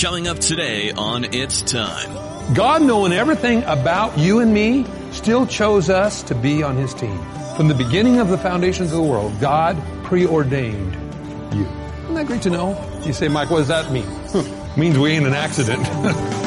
Coming up today on It's Time. God knowing everything about you and me still chose us to be on His team. From the beginning of the foundations of the world, God preordained you. Isn't that great to know? You say, Mike, what does that mean? means we ain't an accident.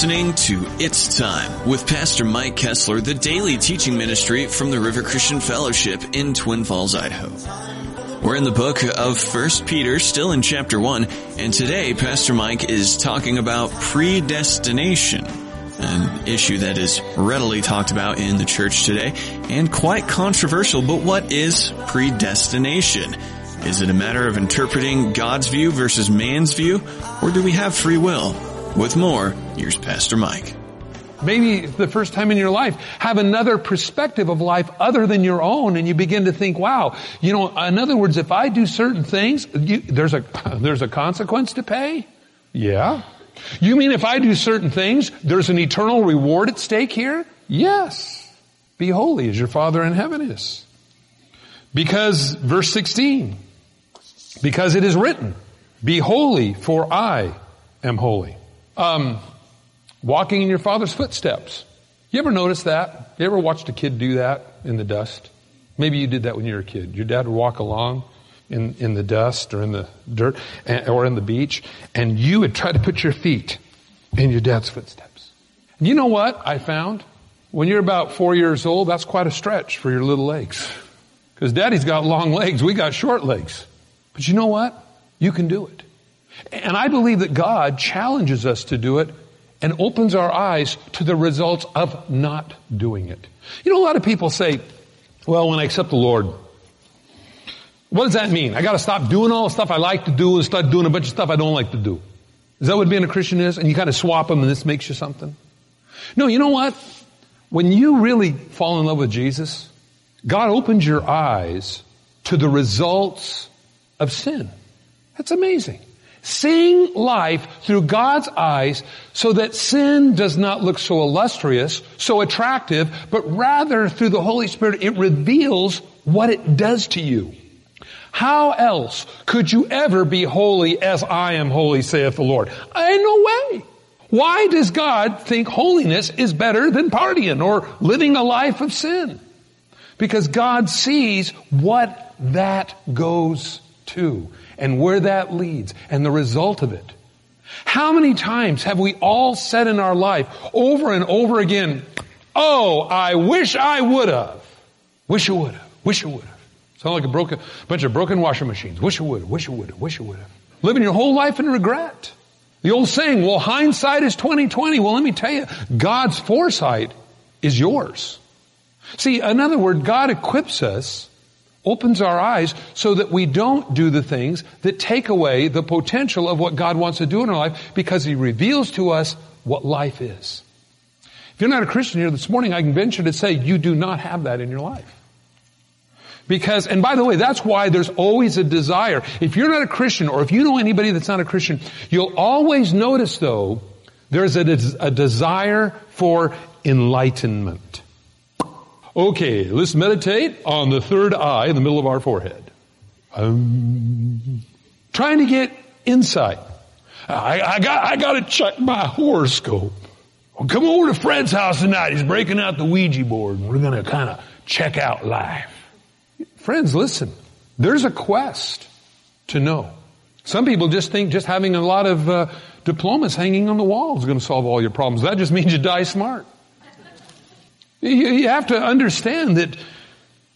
listening to It's Time with Pastor Mike Kessler, the daily teaching ministry from the River Christian Fellowship in Twin Falls, Idaho. We're in the book of First Peter, still in chapter 1, and today Pastor Mike is talking about predestination, an issue that is readily talked about in the church today and quite controversial, but what is predestination? Is it a matter of interpreting God's view versus man's view, or do we have free will? With more, here's Pastor Mike. Maybe the first time in your life, have another perspective of life other than your own and you begin to think, wow, you know, in other words, if I do certain things, you, there's a, there's a consequence to pay? Yeah. You mean if I do certain things, there's an eternal reward at stake here? Yes. Be holy as your Father in heaven is. Because, verse 16, because it is written, be holy for I am holy. Um, walking in your father's footsteps. You ever notice that? You ever watched a kid do that in the dust? Maybe you did that when you were a kid. Your dad would walk along in, in the dust or in the dirt or in the beach, and you would try to put your feet in your dad's footsteps. And you know what I found? When you're about four years old, that's quite a stretch for your little legs. Because daddy's got long legs, we got short legs. But you know what? You can do it. And I believe that God challenges us to do it and opens our eyes to the results of not doing it. You know, a lot of people say, well, when I accept the Lord, what does that mean? I gotta stop doing all the stuff I like to do and start doing a bunch of stuff I don't like to do. Is that what being a Christian is? And you kind of swap them and this makes you something? No, you know what? When you really fall in love with Jesus, God opens your eyes to the results of sin. That's amazing. Seeing life through God's eyes so that sin does not look so illustrious, so attractive, but rather through the Holy Spirit it reveals what it does to you. How else could you ever be holy as I am holy, saith the Lord? Ain't no way. Why does God think holiness is better than partying or living a life of sin? Because God sees what that goes to and where that leads and the result of it. How many times have we all said in our life over and over again, Oh, I wish I would have. Wish I would have. Wish I would have. Sound like a broken, bunch of broken washing machines. Wish I would have. Wish I would have. Wish I would have. Living your whole life in regret. The old saying, well, hindsight is 2020. Well, let me tell you, God's foresight is yours. See, in other words, God equips us, opens our eyes so that we don't do the things that take away the potential of what God wants to do in our life because He reveals to us what life is. If you're not a Christian here this morning, I can venture to say you do not have that in your life. Because, and by the way, that's why there's always a desire. If you're not a Christian, or if you know anybody that's not a Christian, you'll always notice though, there's a, a desire for enlightenment. Okay, let's meditate on the third eye in the middle of our forehead. Um, trying to get insight. I, I got, I got to check my horoscope. Well, come over to Fred's house tonight. He's breaking out the Ouija board, and we're going to kind of check out life. Friends, listen. There's a quest to know. Some people just think just having a lot of uh, diplomas hanging on the wall is going to solve all your problems. That just means you die smart. You, have to understand that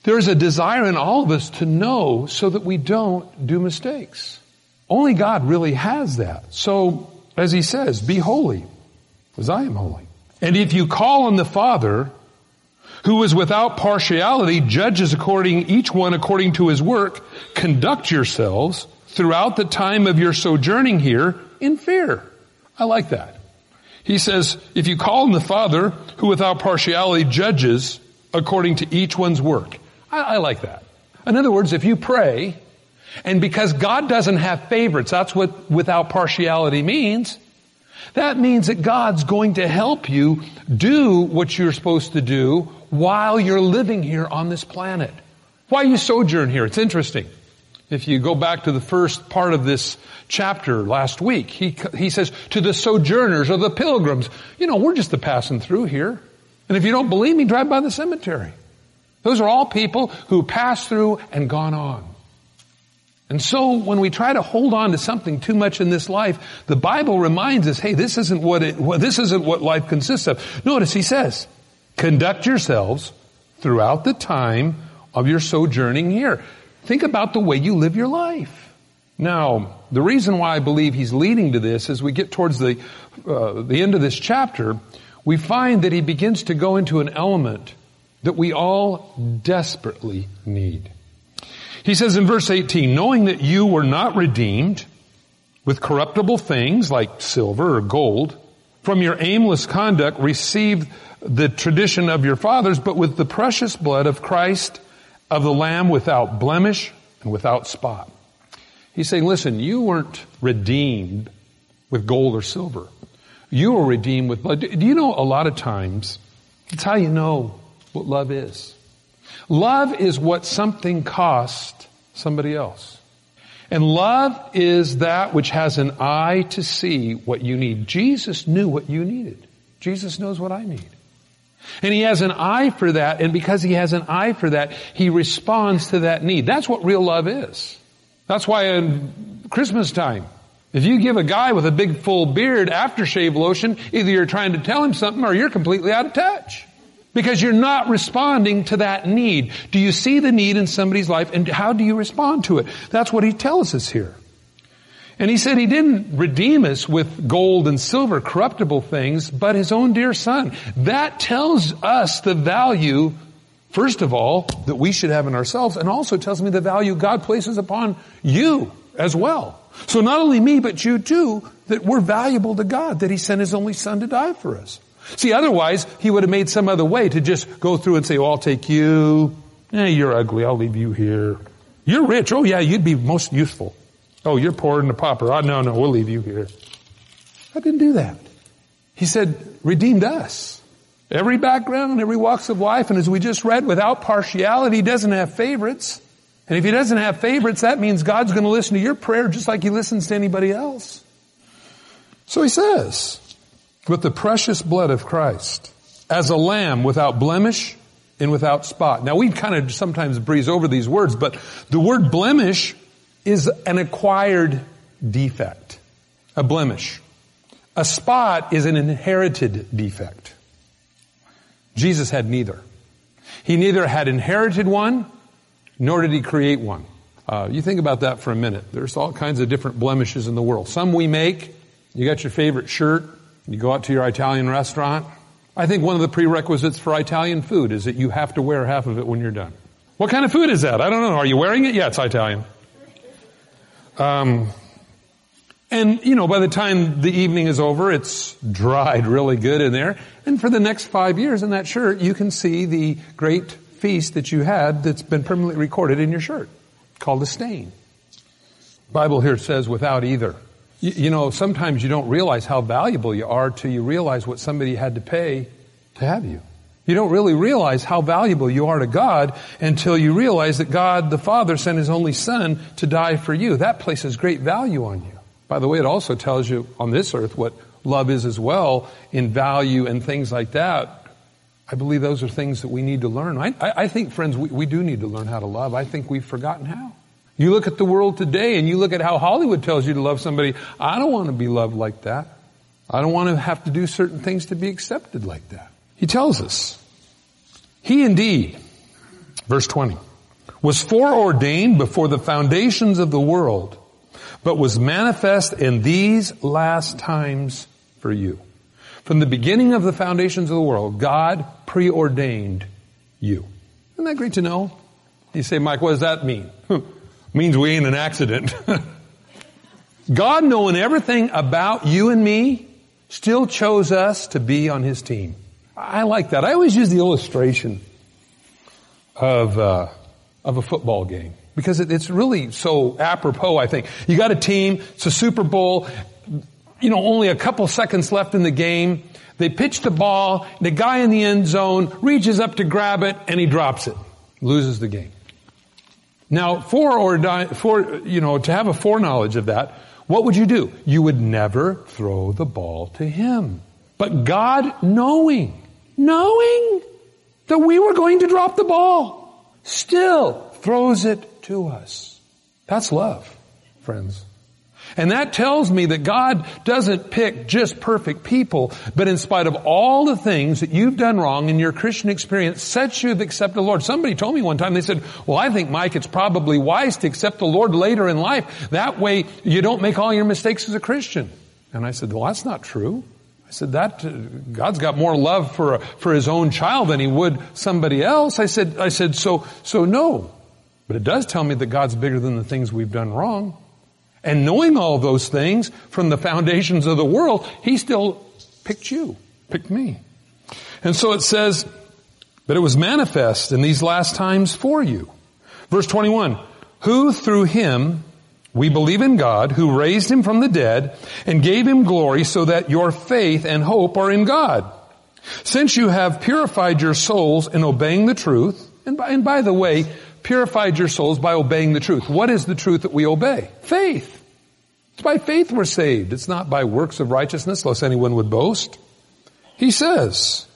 there's a desire in all of us to know so that we don't do mistakes. Only God really has that. So, as he says, be holy, as I am holy. And if you call on the Father, who is without partiality, judges according, each one according to his work, conduct yourselves throughout the time of your sojourning here in fear. I like that. He says, if you call on the Father, who without partiality judges according to each one's work. I, I like that. In other words, if you pray And because God doesn't have favorites, that's what without partiality means. That means that God's going to help you do what you're supposed to do while you're living here on this planet. Why you sojourn here? It's interesting. If you go back to the first part of this chapter last week, he, he says, to the sojourners or the pilgrims, you know, we're just passing through here. And if you don't believe me, drive by the cemetery. Those are all people who passed through and gone on. And so when we try to hold on to something too much in this life, the Bible reminds us, hey, this isn't what it, well, this isn't what life consists of. Notice he says, conduct yourselves throughout the time of your sojourning here. Think about the way you live your life. Now, the reason why I believe he's leading to this as we get towards the, uh, the end of this chapter, we find that he begins to go into an element that we all desperately need. He says in verse 18, knowing that you were not redeemed with corruptible things like silver or gold from your aimless conduct received the tradition of your fathers, but with the precious blood of Christ of the Lamb without blemish and without spot. He's saying, listen, you weren't redeemed with gold or silver. You were redeemed with blood. Do you know a lot of times, it's how you know what love is. Love is what something cost somebody else. And love is that which has an eye to see what you need. Jesus knew what you needed. Jesus knows what I need. And he has an eye for that, and because he has an eye for that, he responds to that need. That's what real love is. That's why in Christmas time, if you give a guy with a big full beard aftershave lotion, either you're trying to tell him something or you're completely out of touch. Because you're not responding to that need. Do you see the need in somebody's life and how do you respond to it? That's what he tells us here. And he said he didn't redeem us with gold and silver, corruptible things, but his own dear son. That tells us the value, first of all, that we should have in ourselves, and also tells me the value God places upon you as well. So not only me, but you too, that we're valuable to God, that he sent his only son to die for us. See, otherwise, he would have made some other way to just go through and say, oh, I'll take you. Eh, you're ugly. I'll leave you here. You're rich. Oh yeah, you'd be most useful. Oh, you're poor and a pauper. Oh, no, no, we'll leave you here. I didn't do that. He said, redeemed us. Every background every walks of life. And as we just read, without partiality, he doesn't have favorites. And if he doesn't have favorites, that means God's going to listen to your prayer just like he listens to anybody else. So he says, with the precious blood of Christ, as a lamb without blemish and without spot. Now we kind of sometimes breeze over these words, but the word blemish is an acquired defect, a blemish. A spot is an inherited defect. Jesus had neither. He neither had inherited one, nor did he create one. Uh, you think about that for a minute. There's all kinds of different blemishes in the world. Some we make. You got your favorite shirt. You go out to your Italian restaurant. I think one of the prerequisites for Italian food is that you have to wear half of it when you're done. What kind of food is that? I don't know. Are you wearing it? Yeah, it's Italian. Um, and, you know, by the time the evening is over, it's dried really good in there. And for the next five years in that shirt, you can see the great feast that you had that's been permanently recorded in your shirt, called a stain. Bible here says without either. You, you know, sometimes you don't realize how valuable you are till you realize what somebody had to pay to have you. You don't really realize how valuable you are to God until you realize that God the Father sent His only Son to die for you. That places great value on you. By the way, it also tells you on this earth what love is as well in value and things like that. I believe those are things that we need to learn. I, I think, friends, we, we do need to learn how to love. I think we've forgotten how. You look at the world today and you look at how Hollywood tells you to love somebody. I don't want to be loved like that. I don't want to have to do certain things to be accepted like that. He tells us, He indeed, verse 20, was foreordained before the foundations of the world, but was manifest in these last times for you. From the beginning of the foundations of the world, God preordained you. Isn't that great to know? You say, Mike, what does that mean? means we ain't an accident. God knowing everything about you and me still chose us to be on His team. I like that. I always use the illustration of uh, of a football game. because it, it's really so apropos, I think. You got a team, it's a Super Bowl, you know, only a couple seconds left in the game. They pitch the ball, the guy in the end zone reaches up to grab it, and he drops it. Loses the game. Now, for or for, you know, to have a foreknowledge of that, what would you do? You would never throw the ball to him. But God knowing, knowing that we were going to drop the ball, still throws it to us. That's love, friends. And that tells me that God doesn't pick just perfect people, but in spite of all the things that you've done wrong in your Christian experience, sets you to accept the Lord. Somebody told me one time, they said, well, I think, Mike, it's probably wise to accept the Lord later in life. That way you don't make all your mistakes as a Christian. And I said, well, that's not true. Said, that, uh, God's got more love for, for his own child than he would somebody else. I said, I said, so, so no. But it does tell me that God's bigger than the things we've done wrong. And knowing all those things from the foundations of the world, He still picked you, picked me. And so it says, but it was manifest in these last times for you. Verse 21, who through Him we believe in God who raised Him from the dead and gave Him glory so that your faith and hope are in God. Since you have purified your souls in obeying the truth, and by, and by the way, purified your souls by obeying the truth. What is the truth that we obey? Faith. It's by faith we're saved. It's not by works of righteousness, lest anyone would boast. He says,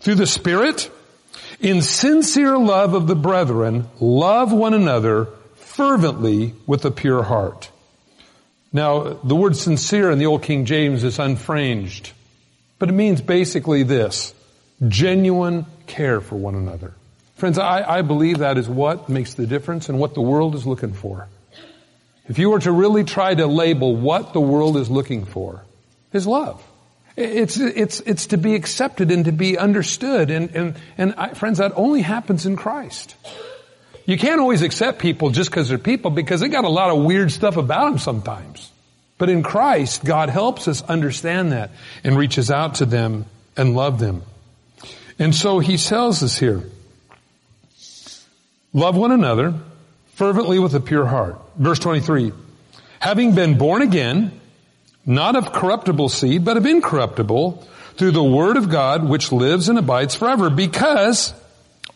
through the Spirit, in sincere love of the brethren, love one another fervently with a pure heart. Now, the word sincere in the Old King James is unfeigned, but it means basically this, genuine care for one another. Friends, I, I believe that is what makes the difference and what the world is looking for. If you were to really try to label what the world is looking for, is love. It's, it's, it's to be accepted and to be understood. And, and, and I, friends, that only happens in Christ. You can't always accept people just because they're people because they got a lot of weird stuff about them sometimes. But in Christ, God helps us understand that and reaches out to them and love them. And so he tells us here, Love one another fervently with a pure heart. Verse 23. Having been born again, not of corruptible seed, but of incorruptible, through the word of God which lives and abides forever, because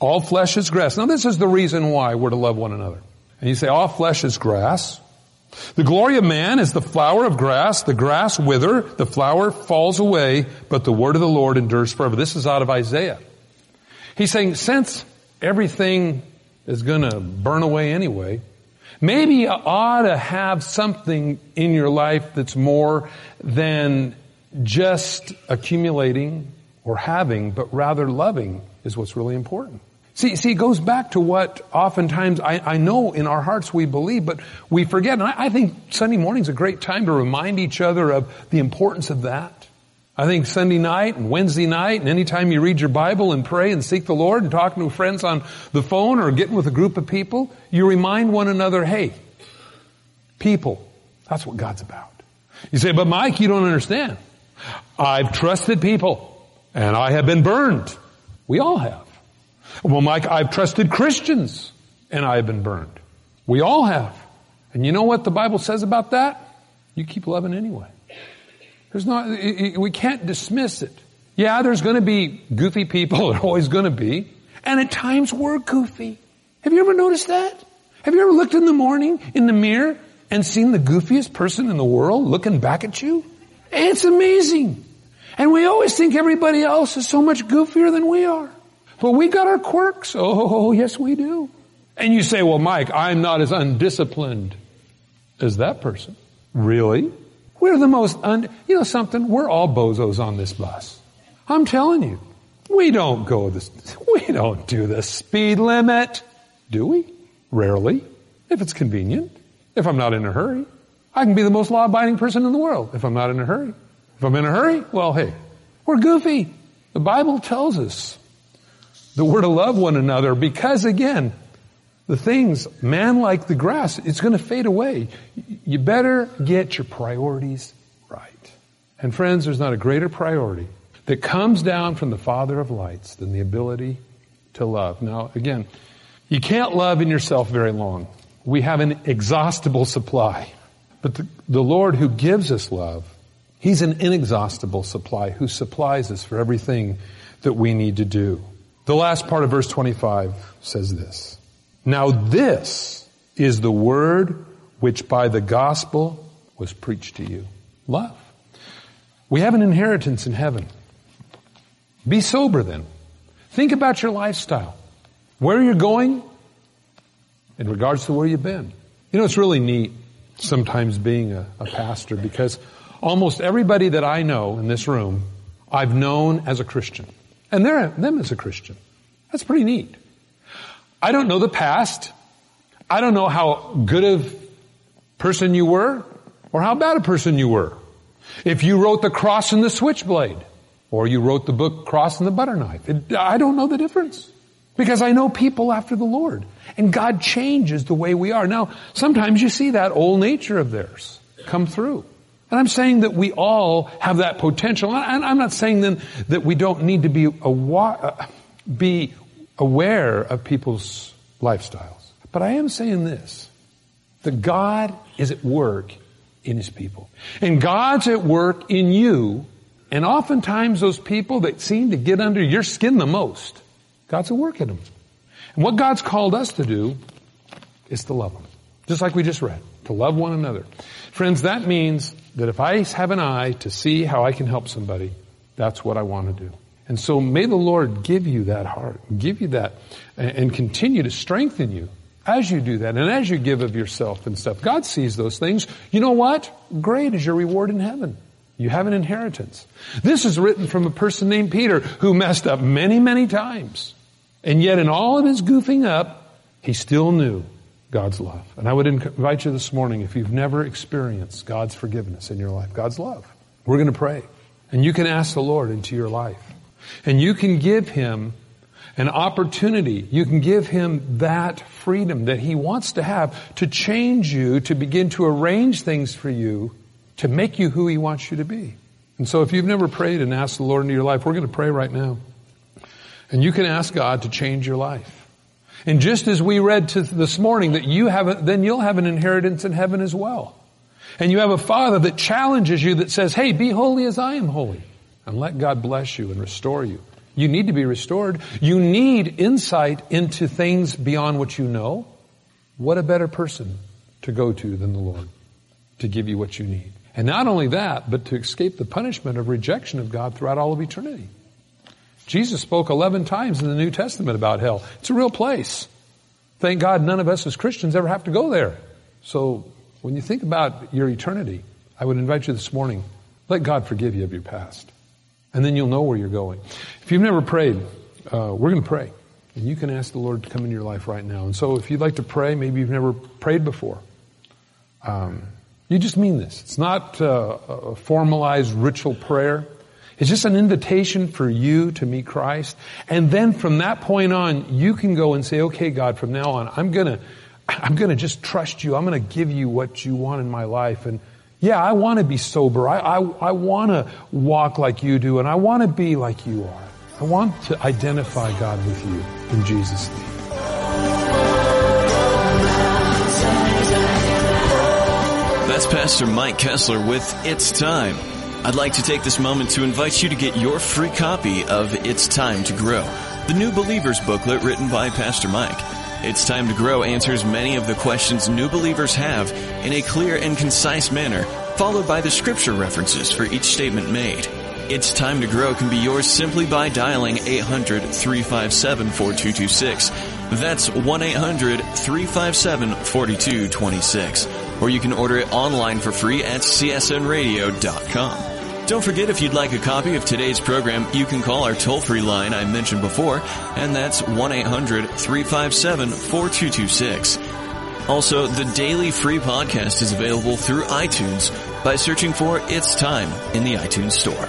all flesh is grass. Now this is the reason why we're to love one another. And you say, all flesh is grass. The glory of man is the flower of grass. The grass wither, the flower falls away, but the word of the Lord endures forever. This is out of Isaiah. He's saying, since everything is going to burn away anyway. Maybe you ought to have something in your life that's more than just accumulating or having, but rather loving is what's really important. See, see, it goes back to what oftentimes I, I know in our hearts we believe, but we forget. And I, I think Sunday morning is a great time to remind each other of the importance of that. I think Sunday night and Wednesday night and anytime you read your Bible and pray and seek the Lord and talking to friends on the phone or getting with a group of people, you remind one another, hey, people, that's what God's about. You say, but Mike, you don't understand. I've trusted people and I have been burned. We all have. Well, Mike, I've trusted Christians and I have been burned. We all have. And you know what the Bible says about that? You keep loving anyway. There's not, we can't dismiss it. Yeah, there's gonna be goofy people, there always gonna be. And at times we're goofy. Have you ever noticed that? Have you ever looked in the morning in the mirror and seen the goofiest person in the world looking back at you? It's amazing. And we always think everybody else is so much goofier than we are. But we got our quirks. Oh, yes we do. And you say, well, Mike, I'm not as undisciplined as that person. Really? We're the most, un- you know something? We're all bozos on this bus. I'm telling you. We don't go this, we don't do the speed limit. Do we? Rarely. If it's convenient. If I'm not in a hurry. I can be the most law-abiding person in the world if I'm not in a hurry. If I'm in a hurry, well, hey, we're goofy. The Bible tells us that we're to love one another because again, the things, man like the grass, it's going to fade away. You better get your priorities right. And friends, there's not a greater priority that comes down from the Father of lights than the ability to love. Now, again, you can't love in yourself very long. we have an exhaustible supply. But the, the Lord who gives us love, He's an inexhaustible supply who supplies us for everything that we need to do. The last part of verse 25 says this. Now this is the word which by the gospel was preached to you. Love. We have an inheritance in heaven. Be sober then. Think about your lifestyle. Where you're going in regards to where you've been. You know, it's really neat sometimes being a, a pastor because almost everybody that I know in this room, I've known as a Christian. And they're them as a Christian. That's pretty neat. I don't know the past. I don't know how good of person you were or how bad a person you were. If you wrote the cross and the switchblade or you wrote the book cross and the butter knife. It, I don't know the difference because I know people after the Lord and God changes the way we are. Now, sometimes you see that old nature of theirs come through. And I'm saying that we all have that potential. And I'm not saying then that we don't need to be, uh, be aware of people's lifestyles. But I am saying this, that God is at work in His people. And God's at work in you, and oftentimes those people that seem to get under your skin the most, God's at work in them. And what God's called us to do is to love them. Just like we just read, to love one another. Friends, that means that if I have an eye to see how I can help somebody, that's what I want to do. And so may the Lord give you that heart, give you that, and continue to strengthen you as you do that and as you give of yourself and stuff. God sees those things. You know what? Great is your reward in heaven. You have an inheritance. This is written from a person named Peter who messed up many, many times. And yet in all of his goofing up, he still knew God's love. And I would invite you this morning, if you've never experienced God's forgiveness in your life, God's love, we're going to pray. And you can ask the Lord into your life. And you can give Him an opportunity. You can give Him that freedom that He wants to have to change you, to begin to arrange things for you, to make you who He wants you to be. And so if you've never prayed and asked the Lord into your life, we're going to pray right now. And you can ask God to change your life. And just as we read this morning that you have, a, then you'll have an inheritance in heaven as well. And you have a father that challenges you that says, hey, be holy as I am holy. And let God bless you and restore you. You need to be restored. You need insight into things beyond what you know. What a better person to go to than the Lord to give you what you need. And not only that, but to escape the punishment of rejection of God throughout all of eternity. Jesus spoke 11 times in the New Testament about hell. It's a real place. Thank God none of us as Christians ever have to go there. So when you think about your eternity, I would invite you this morning, let God forgive you of your past. And then you'll know where you're going. If you've never prayed, uh, we're going to pray. And you can ask the Lord to come into your life right now. And so if you'd like to pray, maybe you've never prayed before. Um, you just mean this. It's not uh, a formalized ritual prayer. It's just an invitation for you to meet Christ. And then from that point on, you can go and say, okay, God, from now on, I'm gonna, I'm gonna just trust you. I'm gonna give you what you want in my life. And yeah, I want to be sober. I, I, I want to walk like you do, and I want to be like you are. I want to identify God with you in Jesus' name. That's Pastor Mike Kessler with It's Time. I'd like to take this moment to invite you to get your free copy of It's Time to Grow, the new believers booklet written by Pastor Mike. It's Time to Grow answers many of the questions new believers have in a clear and concise manner, followed by the scripture references for each statement made. It's Time to Grow can be yours simply by dialing 800-357-4226. That's 1-800-357-4226 or you can order it online for free at csnradio.com. Don't forget if you'd like a copy of today's program, you can call our toll-free line I mentioned before, and that's 1-800-357-4226. Also, the daily free podcast is available through iTunes by searching for It's Time in the iTunes Store.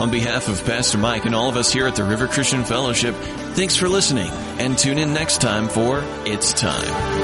On behalf of Pastor Mike and all of us here at the River Christian Fellowship, thanks for listening and tune in next time for It's Time.